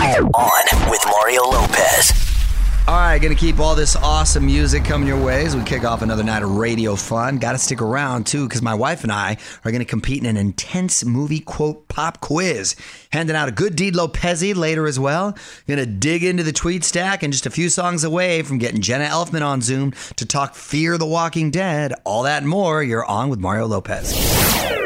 On with Mario Lopez. All right, going to keep all this awesome music coming your way as we kick off another night of radio fun. Got to stick around too because my wife and I are going to compete in an intense movie quote pop quiz. Handing out a good deed Lopezi later as well. Going to dig into the tweet stack and just a few songs away from getting Jenna Elfman on Zoom to talk Fear the Walking Dead. All that and more. You're on with Mario Lopez.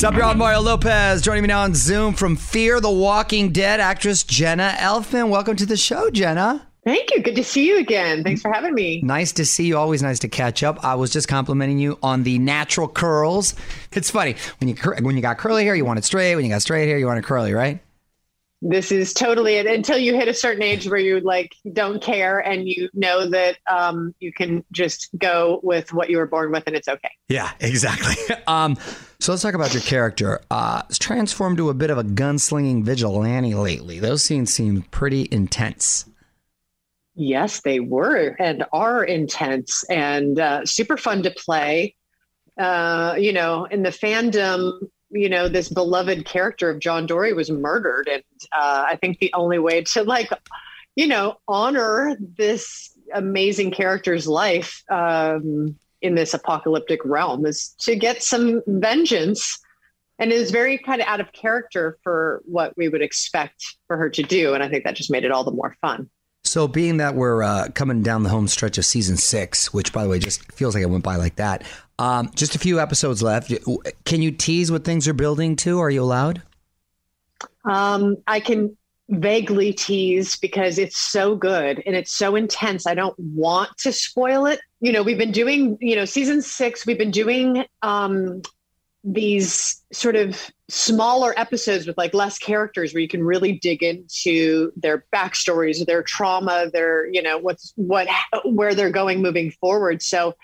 What's up, y'all? Mario Lopez joining me now on Zoom from Fear the Walking Dead actress Jenna Elfman. Welcome to the show, Jenna. Thank you. Good to see you again. Thanks for having me. Nice to see you. Always nice to catch up. I was just complimenting you on the natural curls. It's funny when you when you got curly hair, you want it straight. When you got straight hair, you want it curly, right? This is totally it. Until you hit a certain age where you like don't care and you know that um, you can just go with what you were born with and it's okay. Yeah, exactly. um, so let's talk about your character. Uh, it's transformed to a bit of a gunslinging vigilante lately. Those scenes seem pretty intense. Yes, they were and are intense and uh, super fun to play. Uh, you know, in the fandom, you know, this beloved character of John Dorie was murdered, and uh, I think the only way to like, you know, honor this amazing character's life um, in this apocalyptic realm is to get some vengeance. And it is very kind of out of character for what we would expect for her to do. And I think that just made it all the more fun. So, being that we're uh, coming down the home stretch of season six, which by the way just feels like it went by like that, um, just a few episodes left. Can you tease what things are building to? Are you allowed? Um, I can vaguely tease because it's so good and it's so intense. I don't want to spoil it. You know, we've been doing, you know, season six, we've been doing um, these sort of smaller episodes with like less characters where you can really dig into their backstories, their trauma, their, you know, what's what, where they're going moving forward. So,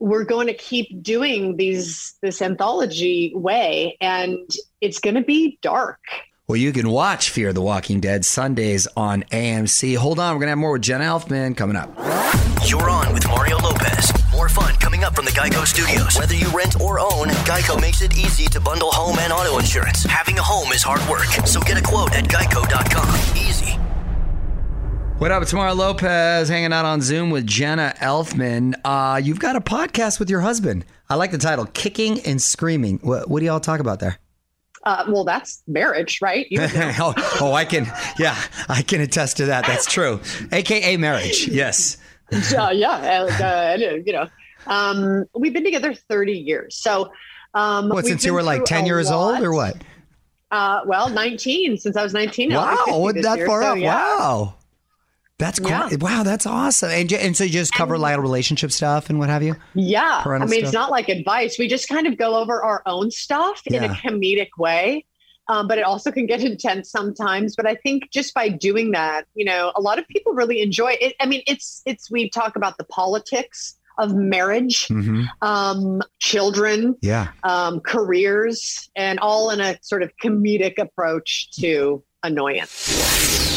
we're going to keep doing these this anthology way and it's going to be dark well, you can watch Fear the Walking Dead Sundays on AMC. Hold on, we're going to have more with Jen Elfman coming up. You're on with Mario Lopez. More fun coming up from the Geico Studios. Whether you rent or own, Geico makes it easy to bundle home and auto insurance. Having a home is hard work, so get a quote at geico.com. Easy. What up? It's Mario Lopez hanging out on Zoom with Jenna Elfman. Uh, you've got a podcast with your husband. I like the title, Kicking and Screaming. What, what do y'all talk about there? Uh, well, that's marriage, right? You oh, oh, I can, yeah, I can attest to that. That's true. AKA marriage. Yes. uh, yeah. Uh, you know, um, we've been together 30 years. So, um, what, since you were like 10 years lot. old or what? Uh, well, 19 since I was 19. Wow, 50 wasn't that year, far so up? yeah. Wow. That's Yeah. Wow, that's awesome. And, and so you just cover like relationship stuff and what have you? Yeah. Parental I mean, stuff? it's not like advice. We just kind of go over our own stuff in a comedic way. Um, but it also can get intense sometimes. But I think just by doing that, you know, a lot of people really enjoy it. I mean, it's it's we talk about the politics of marriage, Mm-hmm. um, children, Yeah. um, careers, and all in a sort of comedic approach to annoyance.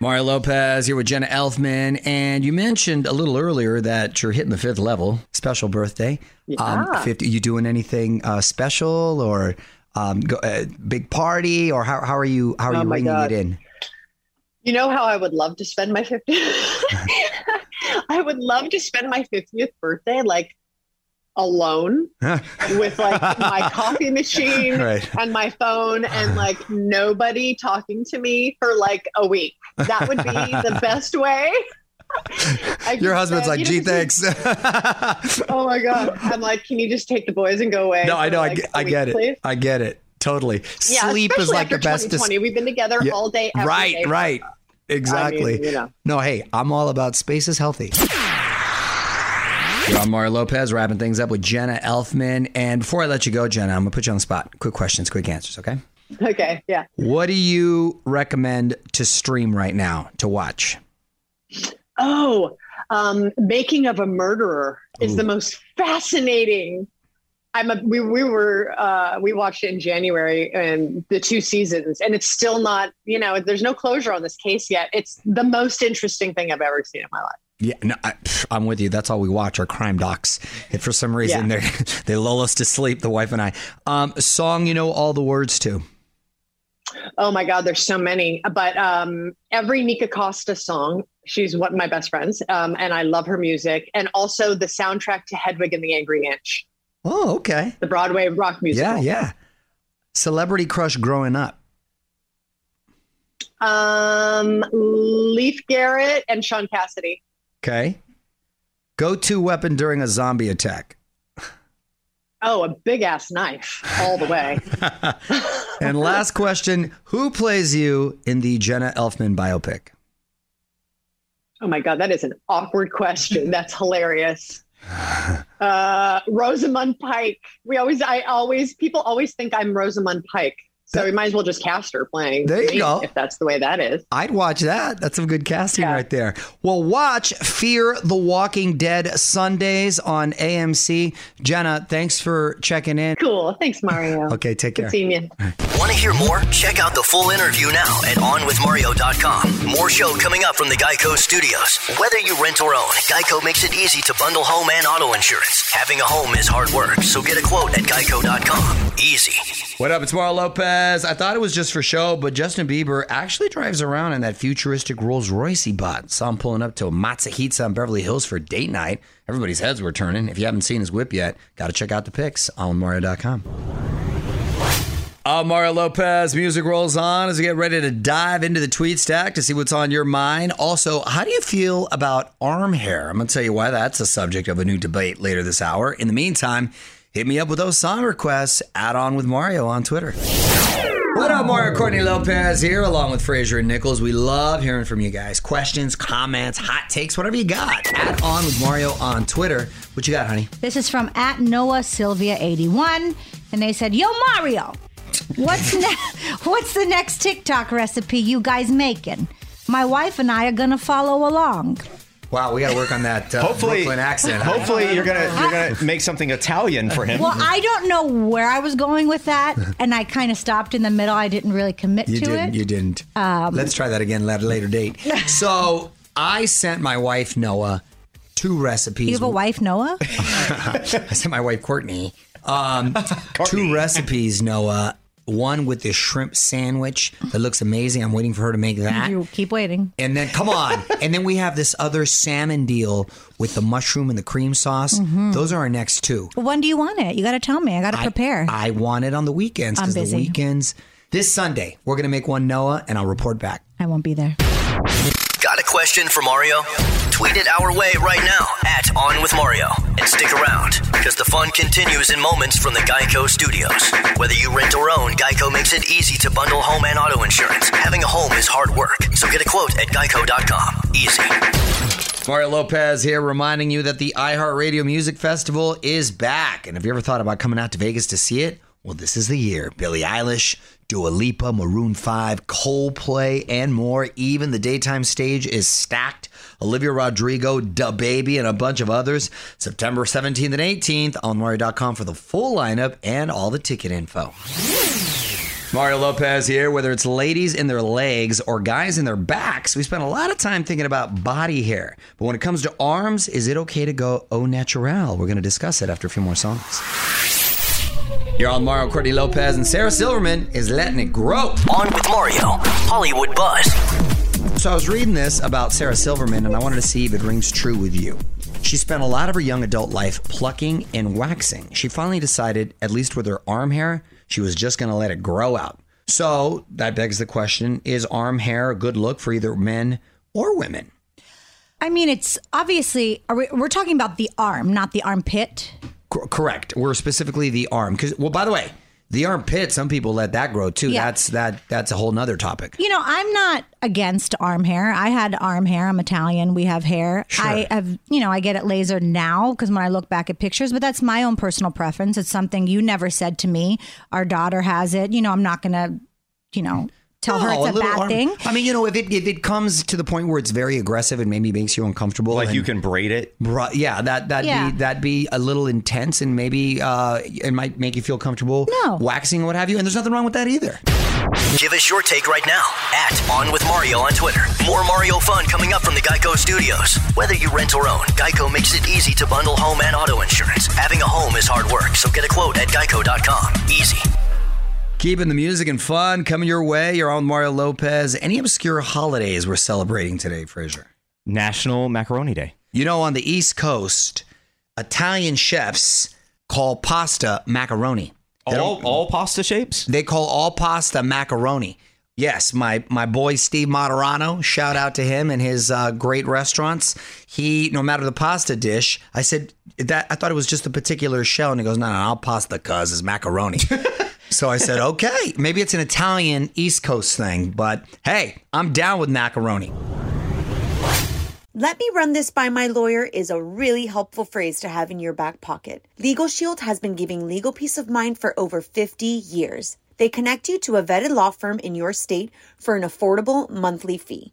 Mario Lopez here with Jenna Elfman. And you mentioned a little earlier that you're hitting the fifth level, special birthday. Um, Yeah. 50, you doing anything uh, special or um, go, uh, big party or how, how are you, how are Oh you ringing God. it in? You know how I would love to spend my 50th? I would love to spend my 50th birthday like alone with like my coffee machine Right. and my phone and like nobody talking to me for like a week. That would be the best way. Your husband's said, like, "You gee, thanks. Oh my God. I'm like, can you just take the boys and go away? no, I know. I like, I week, get it. please?" I get it. Totally. Yeah, Sleep is like the best. dis- 2020. We've been together Yeah, all day. every right, day. right. Exactly. you know. No, hey, I'm all about space is healthy. You're on Mario Lopez, wrapping things up with Jenna Elfman. And before I let you go, Jenna, I'm going to put you on the spot. Quick questions, quick answers, okay? Okay. Yeah. What do you recommend to stream right now to watch? Oh, um, Making of a Murderer is the most fascinating. I'm a, we, we were, uh, we watched it in January and the two seasons, and it's still not, you know, there's no closure on this case yet. It's the most interesting thing I've ever seen in my life. Yeah, no, I, I'm with you. That's all we watch are crime docs. If for some reason Yeah. they they lull us to sleep, the wife and I. Um, song you know all the words to. Oh my God, there's so many. But um, every Nikka Costa song, she's one of my best friends, um, and I love her music. And also the soundtrack to Hedwig and the Angry Inch, Oh, okay. the Broadway rock music. Yeah, yeah. Celebrity crush growing up. Um, Leif Garrett and Shaun Cassidy. Okay. Go to weapon during a zombie attack. Oh, a big ass knife all the way. And last question Who plays you in the Jenna Elfman biopic? oh my God, that is an awkward question. That's hilarious. Uh, Rosamund Pike. We always, I always, people always think I'm Rosamund Pike. So we might as well just cast her playing. There you go. If that's the way that is. I'd watch that. That's some good casting Yeah. right there. Well, watch Fear the Walking Dead Sundays on AMC. Jenna, thanks for checking in. Cool. Thanks, Mario. Okay, take Good care. seeing you. Want to hear more? Check out the full interview now at OnWithMario.com. More show coming up from the Geico Studios. Whether you rent or own, Geico makes it easy to bundle home and auto insurance. Having a home is hard work, so get a quote at Geico.com. Easy. What up? It's Mario Lopez. I thought it was just for show, but Justin Bieber actually drives around in that futuristic Rolls Royce he bought. Saw him pulling up to a Matsuhisa in Beverly Hills for date night. Everybody's heads were turning. If you haven't seen his whip yet, got to check out the pics on Mario.com. Uh, Mario Lopez, music rolls on as we get ready to dive into the tweet stack to see what's on your mind. Also, how do you feel about arm hair? I'm going to tell you why that's the subject of a new debate later this hour. In the meantime, hit me up with those song requests. Add on with Mario on Twitter. What up, Mario Courtney Lopez here, along with Fraser and Nichols. We love hearing from you guys. Questions, comments, hot takes, whatever you got. Add on with Mario on Twitter. What you got, honey? This is from at Noah Sylvia 81, and they said, "Yo Mario, what's ne- what's the next TikTok recipe you guys making? My wife and I are gonna follow along." Wow, we got to work on that uh, Hopefully, Brooklyn accent. hopefully you're gonna you're gonna make something Italian for him. Well, I don't know where I was going with that, and I kind of stopped in the middle. I didn't really commit to it. You to didn't. it. You didn't. Let's try that again at a later date. so I sent my wife Noah two recipes. you have a wife, Noah? I sent my wife Courtney um, two recipes. Noah. One with the shrimp sandwich that looks amazing. I'm waiting for her to make that. you keep waiting. And then come on. and then we have this other salmon deal with the mushroom and the cream sauce. Mm-hmm. Those are our next two. When do you want it? You got to tell me. I got to prepare. I, want it on the weekends because the weekends. This Sunday, we're going to make one Noah, and I'll report back. I won't be there. Got a question for Mario? Tweet it our way right now at On With Mario. And stick around, because the fun continues in moments from the Geico studios. Whether you rent or own, Geico makes it easy to bundle home and auto insurance. Having a home is hard work, so get a quote at geico.com. Easy. Mario Lopez here reminding you that the iHeartRadio Music Festival is back. And have you ever thought about coming out to Vegas to see it? Well, this is the year. Billie Eilish, Dua Lipa, Maroon 5, Coldplay, and more. Even the daytime stage is stacked. Olivia Rodrigo, DaBaby, and a bunch of others. September 17th and 18th on Mario.com for the full lineup and all the ticket info. Mario Lopez here. Whether it's ladies in their legs or guys in their backs, we spend a lot of time thinking about body hair. But when it comes to arms, is it okay to go au naturel? We're going to discuss it after a few more songs. You're on Mario Courtney Lopez, and Sarah Silverman is letting it grow. On with Mario, Hollywood Buzz. So I was reading this about Sarah Silverman, and I wanted to see if it rings true with you. She spent a lot of her young adult life plucking and waxing. She finally decided, at least with her arm hair, she was just going to let it grow out. So that begs the question is arm hair a good look for either men or women? I mean, it's obviously, are we, we're talking about the arm, not the armpit. Cor- correct. We're specifically the arm. Because, well, by the way, the armpit, some people let that grow too. Yeah. That's that. That's a whole nother topic. You know, I'm not against arm hair. I had arm hair. I'm Italian. We have hair. Sure. I have, you know, I get it lasered now because when I look back at pictures, but that's my own personal preference. It's something you never said to me. Our daughter has it. You know, I'm not going to, you know, tell her it's a, little bad arm- thing. I mean, you know, if it if it comes to the point where it's very aggressive and maybe makes you uncomfortable, Like you can braid it. Right, yeah, that that Yeah. be that be a little intense and maybe uh, it might make you feel comfortable No. waxing and what have you. And there's nothing wrong with that either. Give us your take right now at On With Mario on Twitter. More Mario fun coming up from the Geico studios. Whether you rent or own, Geico makes it easy to bundle home and auto insurance. Having a home is hard work, so get a quote at geico.com. Easy. Keeping the music and fun coming your way. You're on Mario Lopez. Any obscure holidays we're celebrating today, Fraser? National Macaroni Day. You know, on the East Coast, Italian chefs call pasta macaroni. They All, all pasta shapes? They call all pasta macaroni. Yes, my my boy Steve Martorano. Shout out to him and his uh, great restaurants. He, no matter the pasta dish, I said that I thought it was just a particular shell, and he goes, "No, no, I'll pasta cuz it's macaroni." so I said, "Okay, maybe it's an Italian East Coast thing, but hey, I'm down with macaroni." Let me run this by my lawyer is a really helpful phrase to have in your back pocket. Legal Shield has been giving legal peace of mind for over 50 years. They connect you to a vetted law firm in your state for an affordable monthly fee.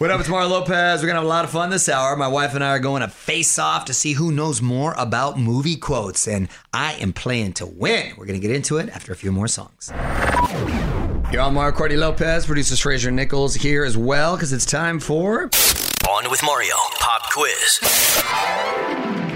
What up, it's Mario Lopez. We're gonna have a lot of fun this hour. My wife and I are going to face off to see who knows more about movie quotes, and I am playing to win. We're gonna get into it after a few more songs. You're on Mario Courtney Lopez, producers Fraser Nichols here as well, because it's time for. On with Mario. Pop quiz.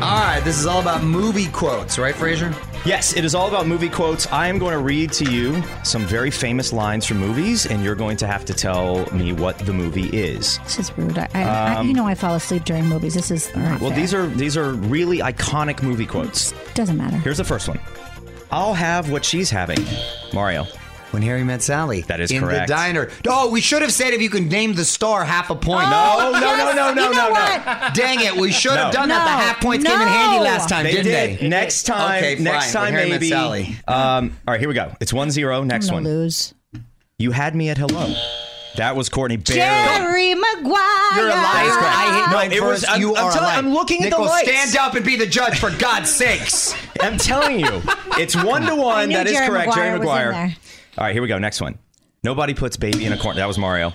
All right, this is all about movie quotes, right, Fraser? Yes, it is all about movie quotes. I am going to read to you some very famous lines from movies, and you're going to have to tell me what the movie is. This is rude. I, I, I, you know I fall asleep during movies. This is not Um, Well, fair. these are these are really iconic movie quotes. doesn't matter. Here's the first one. I'll have what she's having. Mario. When Harry Met Sally. That is correct. in correct. the diner. Oh, we should have said if you can name the star half a point. Oh, no, no, yes, no, no, you no, know no. what? Dang it, we should have No. done that. The half points came in handy last time, They didn't did. they? Next time. Okay, next fine. time When Harry Met maybe. Sally. Um, all right, here we go. It's 1-0. Next I'm one. lose. You had me at hello. That was Courtney Barely. Jerry Maguire. You're a liar. I hit No, mine it was- I'm- you I'm are a telling- liar. I'm looking at the lights. stand up and be the judge for God's sakes. I'm telling you, it's one to one. knew That is Jerry correct. Maguire Jerry was in Maguire. There. All right, here we go. Next one. Nobody puts baby in a corner. That was Mario.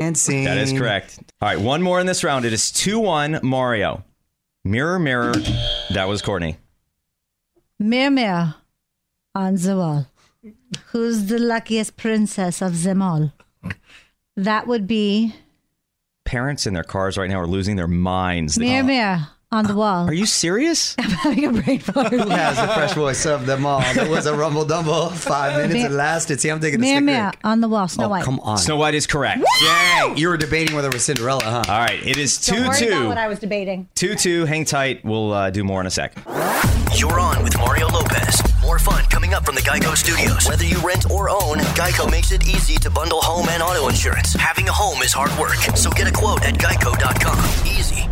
And scene. That is correct. All right, one more in this round. It is 2 1 Mario. Mirror, mirror. That was Courtney. Mirror, mirror on the wall. Who's the luckiest princess of them all? That would be Parents in their cars right now are losing their minds. mirror, oh. mirror on the wall. Are you serious? I'm having a brain fart. Who has the fresh voice of them all? There was a rumble dumble. Five minutes it lasted. See, I'm taking a Mirror, stick mirror on the wall. Snow Oh, White. come on. Snow White is correct. Dang, you were debating whether it was Cinderella, huh? All right, it is 2 Don't worry about what I was debating. 2 2. Hang tight. We'll uh, do more in a sec. You're on with Mario Lopez. More fun coming up from the Geico Studios. Whether you rent or own, Geico makes it easy to bundle home and auto insurance. Having a home is hard work, so get a quote at geico.com. Easy.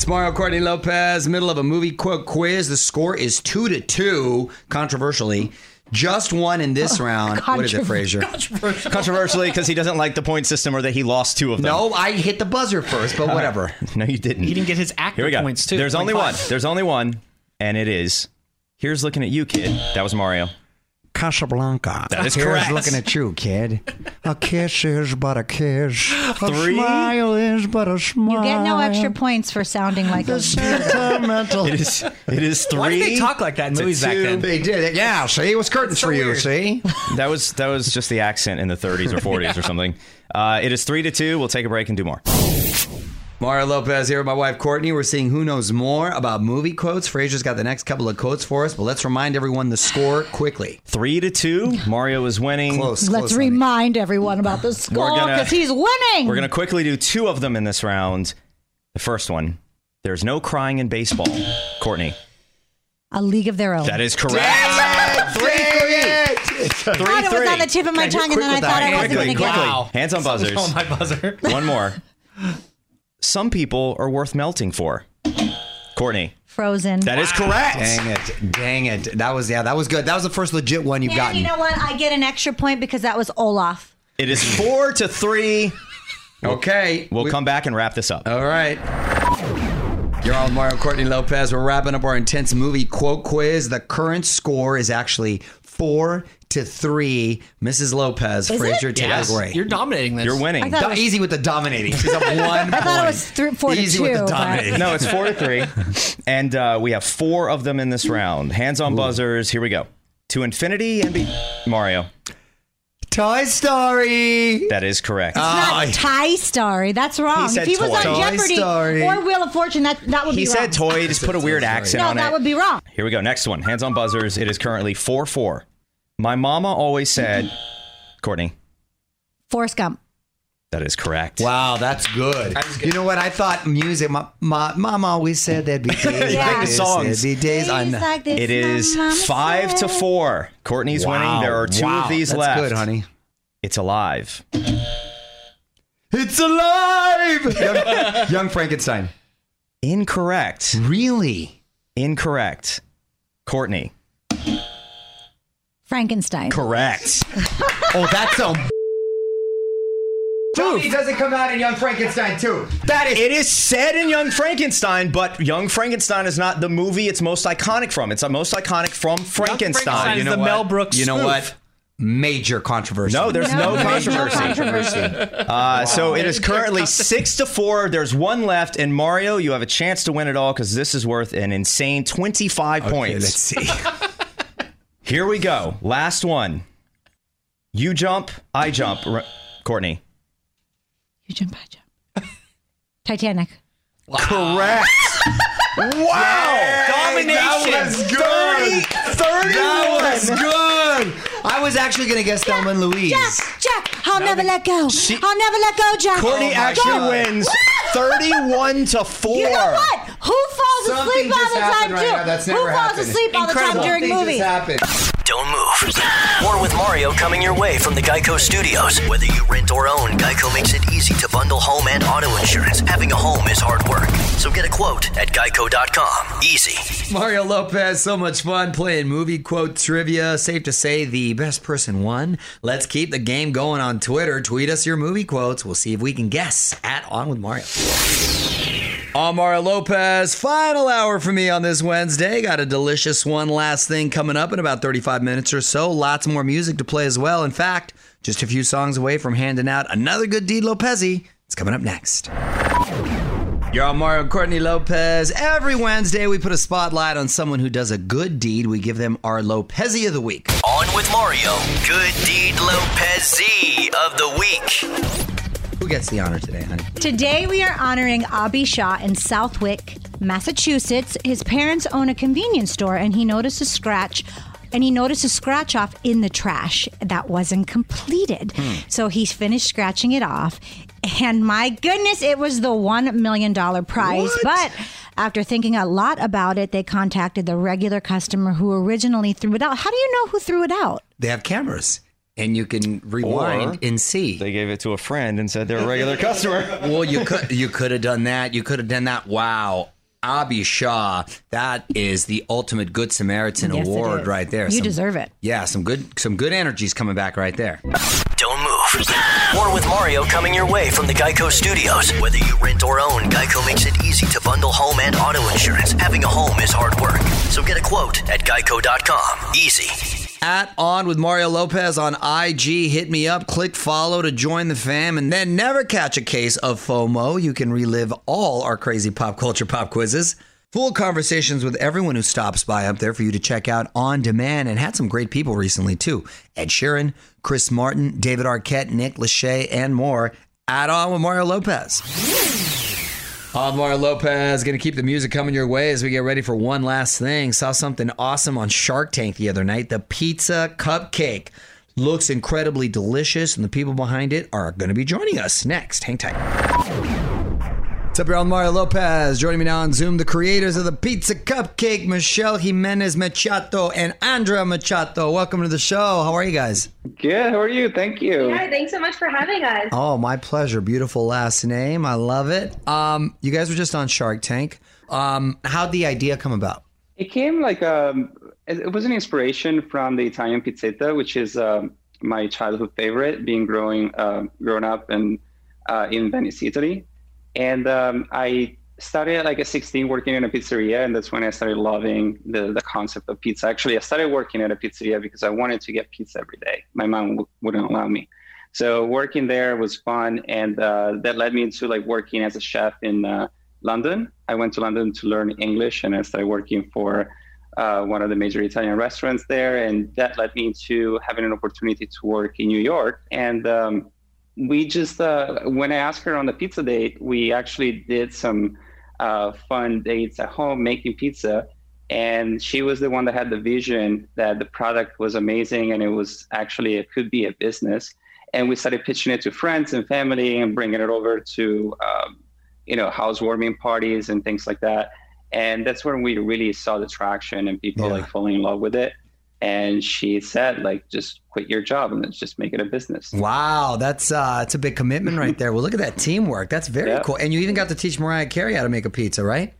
It's Mario Courtney Lopez, middle of a movie quote quiz. The score is two to two, controversially. Just one in this oh, round. What is it, Frazier? Controversially, because he doesn't like the point system or that he lost two of them. No, I hit the buzzer first, but whatever. No, you didn't. He didn't get his actor Here we go. points too. There's only one. There's only one, and it is. Here's looking at you, kid. That was Mario. Casablanca. That is Here's correct. looking at you, kid. A kiss is but a kiss. A Three. smile is but a smile. You get no extra points for sounding like a Sentimental. It is. It is three. Why did they talk like that in to movies back two. then? They did it. Yeah, see? It was curtains so for you, weird. see? That was that was just the accent in the 30s or 40s or something. Uh, it is three to two. We'll take a break and do more. Mario Lopez here with my wife Courtney. We're seeing who knows more about movie quotes. Frazier's got the next couple of quotes for us, but let's remind everyone the score quickly. Three to two. Mario is winning. Close. Let's close, honey. remind everyone about the score because he's winning. We're gonna quickly do two of them in this round. The first one. There's no crying in baseball. Courtney. a league of their own. That is correct. Three, I Three thought it was on the tip of my Can tongue, and then I thought that? I wasn't going to quickly. get it. Wow. Hands on buzzers. Oh, my buzzer. One more. Some people are worth melting for. Courtney. Frozen. That is correct. Dang it. Dang it. That was, yeah, that was good. That was the first legit one you've and gotten. you know what? I get an extra point because that was Olaf. It is four to three. okay. We'll We- come back and wrap this up. All right. You're on Mario Courtney Lopez. We're wrapping up our intense movie quote quiz. The current score is actually four to three. Mrs. Lopez, Is Frazier, it? take Yes, you're dominating this. You're winning. I thought- Do- easy with the dominating. She's up one I thought it was three, four Easy to two. with the but- dominating. No, it's four to three. And uh, we have four of them in this round. Hands on buzzers. Here we go. To infinity and be Mario. Toy Story. That is correct. It's not Ty Story. That's wrong. said if he was toy. on Toy Jeopardy Story. or Wheel of Fortune, that, that would he be wrong. He said toy. Just put a weird accent No, on that it. would be wrong. Here we go. Next one. Hands on buzzers. It is currently 4 4. My mama always said, Courtney, Forrest Gump. that is correct. Wow, that's good. You know what? I thought music. My, my mom always said there'd be days Yeah. like this. Songs. There'd be days on. Like this, it is my mama 5 to 4. Courtney's winning. There are two Wow, of these left. that's left. good, honey. It's alive. It's alive. Young, Young Frankenstein. Incorrect. Really? Incorrect. Courtney. Frankenstein. Correct. Oh, that's so. Tell me doesn't come out in Young Frankenstein too. That is. It is said in Young Frankenstein, but Young Frankenstein is not the movie it's most iconic from. It's the most iconic from Frankenstein. Frankenstein You is know the what? Mel Brooks You know spoof. what? Major controversy. No, there's no, No, controversy. controversy. Uh, so it is currently six to four. There's one left, and Mario, you have a chance to win it all because this is worth an insane 25 Okay, points. let's see. Here we go. Last one. You jump, I jump. R- Courtney. You jump, I jump. Titanic. Correct. wow. Domination. That was good. 30, 31. That was good. I was actually gonna guess Thelma and Louise. Jack, Jack, I'll never let go. She- I'll never let go, Jack. Courtney Oh actually God. wins 31 to 4. You know what? Who falls Something asleep all the time right too? now. That's Who falls happened. asleep all the time during Something movies? just happened. Don't move. More with Mario coming your way from the Geico Studios. Whether you rent or own, Geico makes it easy to bundle home and auto insurance. Having a home is hard work. So get a quote at geico.com. Easy. Mario Lopez, so much fun playing movie quote trivia. Safe to say the best person won. Let's keep the game going on Twitter. Tweet us your movie quotes. We'll see if we can guess at On with Mario. Mario Lopez. Final hour for me on this Wednesday. Got a delicious one last thing coming up in about 35 minutes or so. Lots more music to play as well. In fact, just a few songs away from handing out another good deed Lopezi. It's coming up next. You're on Mario Courtney Lopez. Every Wednesday, we put a spotlight on someone who does a good deed. We give them our Lopezi of the week. On with Mario. Good Deed Lopez of the week. Gets the honor today, honey? Today we are honoring Abhi Shah in Southwick, Massachusetts. His parents own a convenience store and he noticed a scratch and he noticed a scratch off in the trash that wasn't completed. Hmm. So he finished scratching it off. And my goodness, it was the $1 million prize. But after thinking a lot about it, they contacted the regular customer who originally threw it out. How do you know who threw it out? They have cameras, and you can rewind Or- and see. They gave it to a friend and said they're a regular customer. well, you could you could have done that. You could have done that. Wow. Abhi Shah, that is the ultimate Good Samaritan Yes, award right there. You Some- deserve it. Yeah, some good some good energies coming back right there. Don't move. More with Mario coming your way from the Geico Studios. Whether you rent or own, Geico makes it easy to bundle home and auto insurance. Having a home is hard work. So get a quote at geico.com. Easy. At On with Mario Lopez on IG. Hit me up, click follow to join the fam, and then never catch a case of FOMO. You can relive all our crazy pop culture pop quizzes. Full conversations with everyone who stops by up there for you to check out on demand and had some great people recently too. Ed Sheeran, Chris Martin, David Arquette, Nick Lachey, and more. At On with Mario Lopez. I'm Lopez. Going to keep the music coming your way as we get ready for one last thing. Saw something awesome on Shark Tank the other night. The pizza cupcake looks incredibly delicious, and the people behind it are going to be joining us next. Hang tight. What's up, y'all? Mario Lopez. Joining me now on Zoom, the creators of the pizza cupcake, Michelle Jimenez Machado and Andrea Machado. Welcome to the show. How are you guys? Good. How are you? Thank you. Yeah, thanks so much for having us. Oh, my pleasure. Beautiful last name. I love it. Um, you guys were just on Shark Tank. Um, how'd the idea come about? It came like um, it it was an inspiration from the Italian pizzetta, which is um, my childhood favorite, being growing uh, growing up in uh, in Venice, Italy, and um, I started like at 16 working in a pizzeria, and that's when I started loving the the concept of pizza. Actually, I started working at a pizzeria because I wanted to get pizza every day. My mom w- wouldn't allow me. So working there was fun, and uh, that led me into like working as a chef in uh, London. I went to London to learn English, and I started working for uh, one of the major Italian restaurants there, and that led me to having an opportunity to work in New York. And um, we just, uh, when I asked her on the pizza date, we actually did some uh, fun dates at home making pizza. And she was the one that had the vision that the product was amazing and it was actually, it could be a business. And we started pitching it to friends and family and bringing it over to, um, you know, housewarming parties and things like that. And that's when we really saw the traction and people Yeah. like falling in love with it. And she said, like, just quit your job and let's just make it a business. Wow, that's uh, that's a big commitment right there. Well, look at that teamwork. That's very Yeah. cool. And you even got to teach Mariah Carey how to make a pizza, right?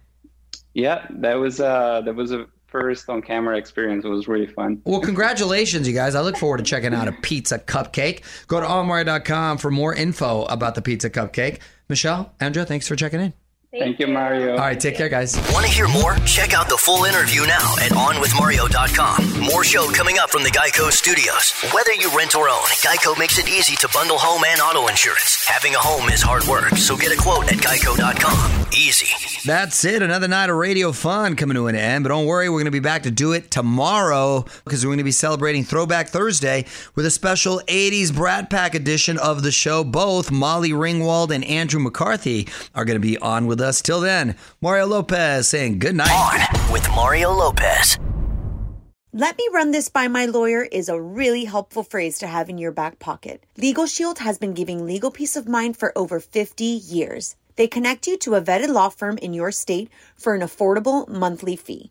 Yeah, that was uh, that was a first on camera experience. It was really fun. Well, congratulations, you guys. I look forward to checking out a pizza cupcake. Go to allmario.com for more info about the pizza cupcake. Michelle, Andrea, thanks for checking in. Thank, you, Mario. All right, take care, guys. Want to hear more? Check out the full interview now at OnWithMario.com. More show coming up from the Geico Studios. Whether you rent or own, Geico makes it easy to bundle home and auto insurance. Having a home is hard work, so get a quote at Geico.com. Easy. That's it. Another night of radio fun coming to an end. But don't worry, we're going to be back to do it tomorrow because we're going to be celebrating Throwback Thursday with a special 80s Brat Pack edition of the show. Both Molly Ringwald and Andrew McCarthy are going to be on with us. Till then, Mario Lopez saying good night. On with Mario Lopez. Let me run this by my lawyer is a really helpful phrase to have in your back pocket. Legal Shield has been giving legal peace of mind for over 50 years. They connect you to a vetted law firm in your state for an affordable monthly fee.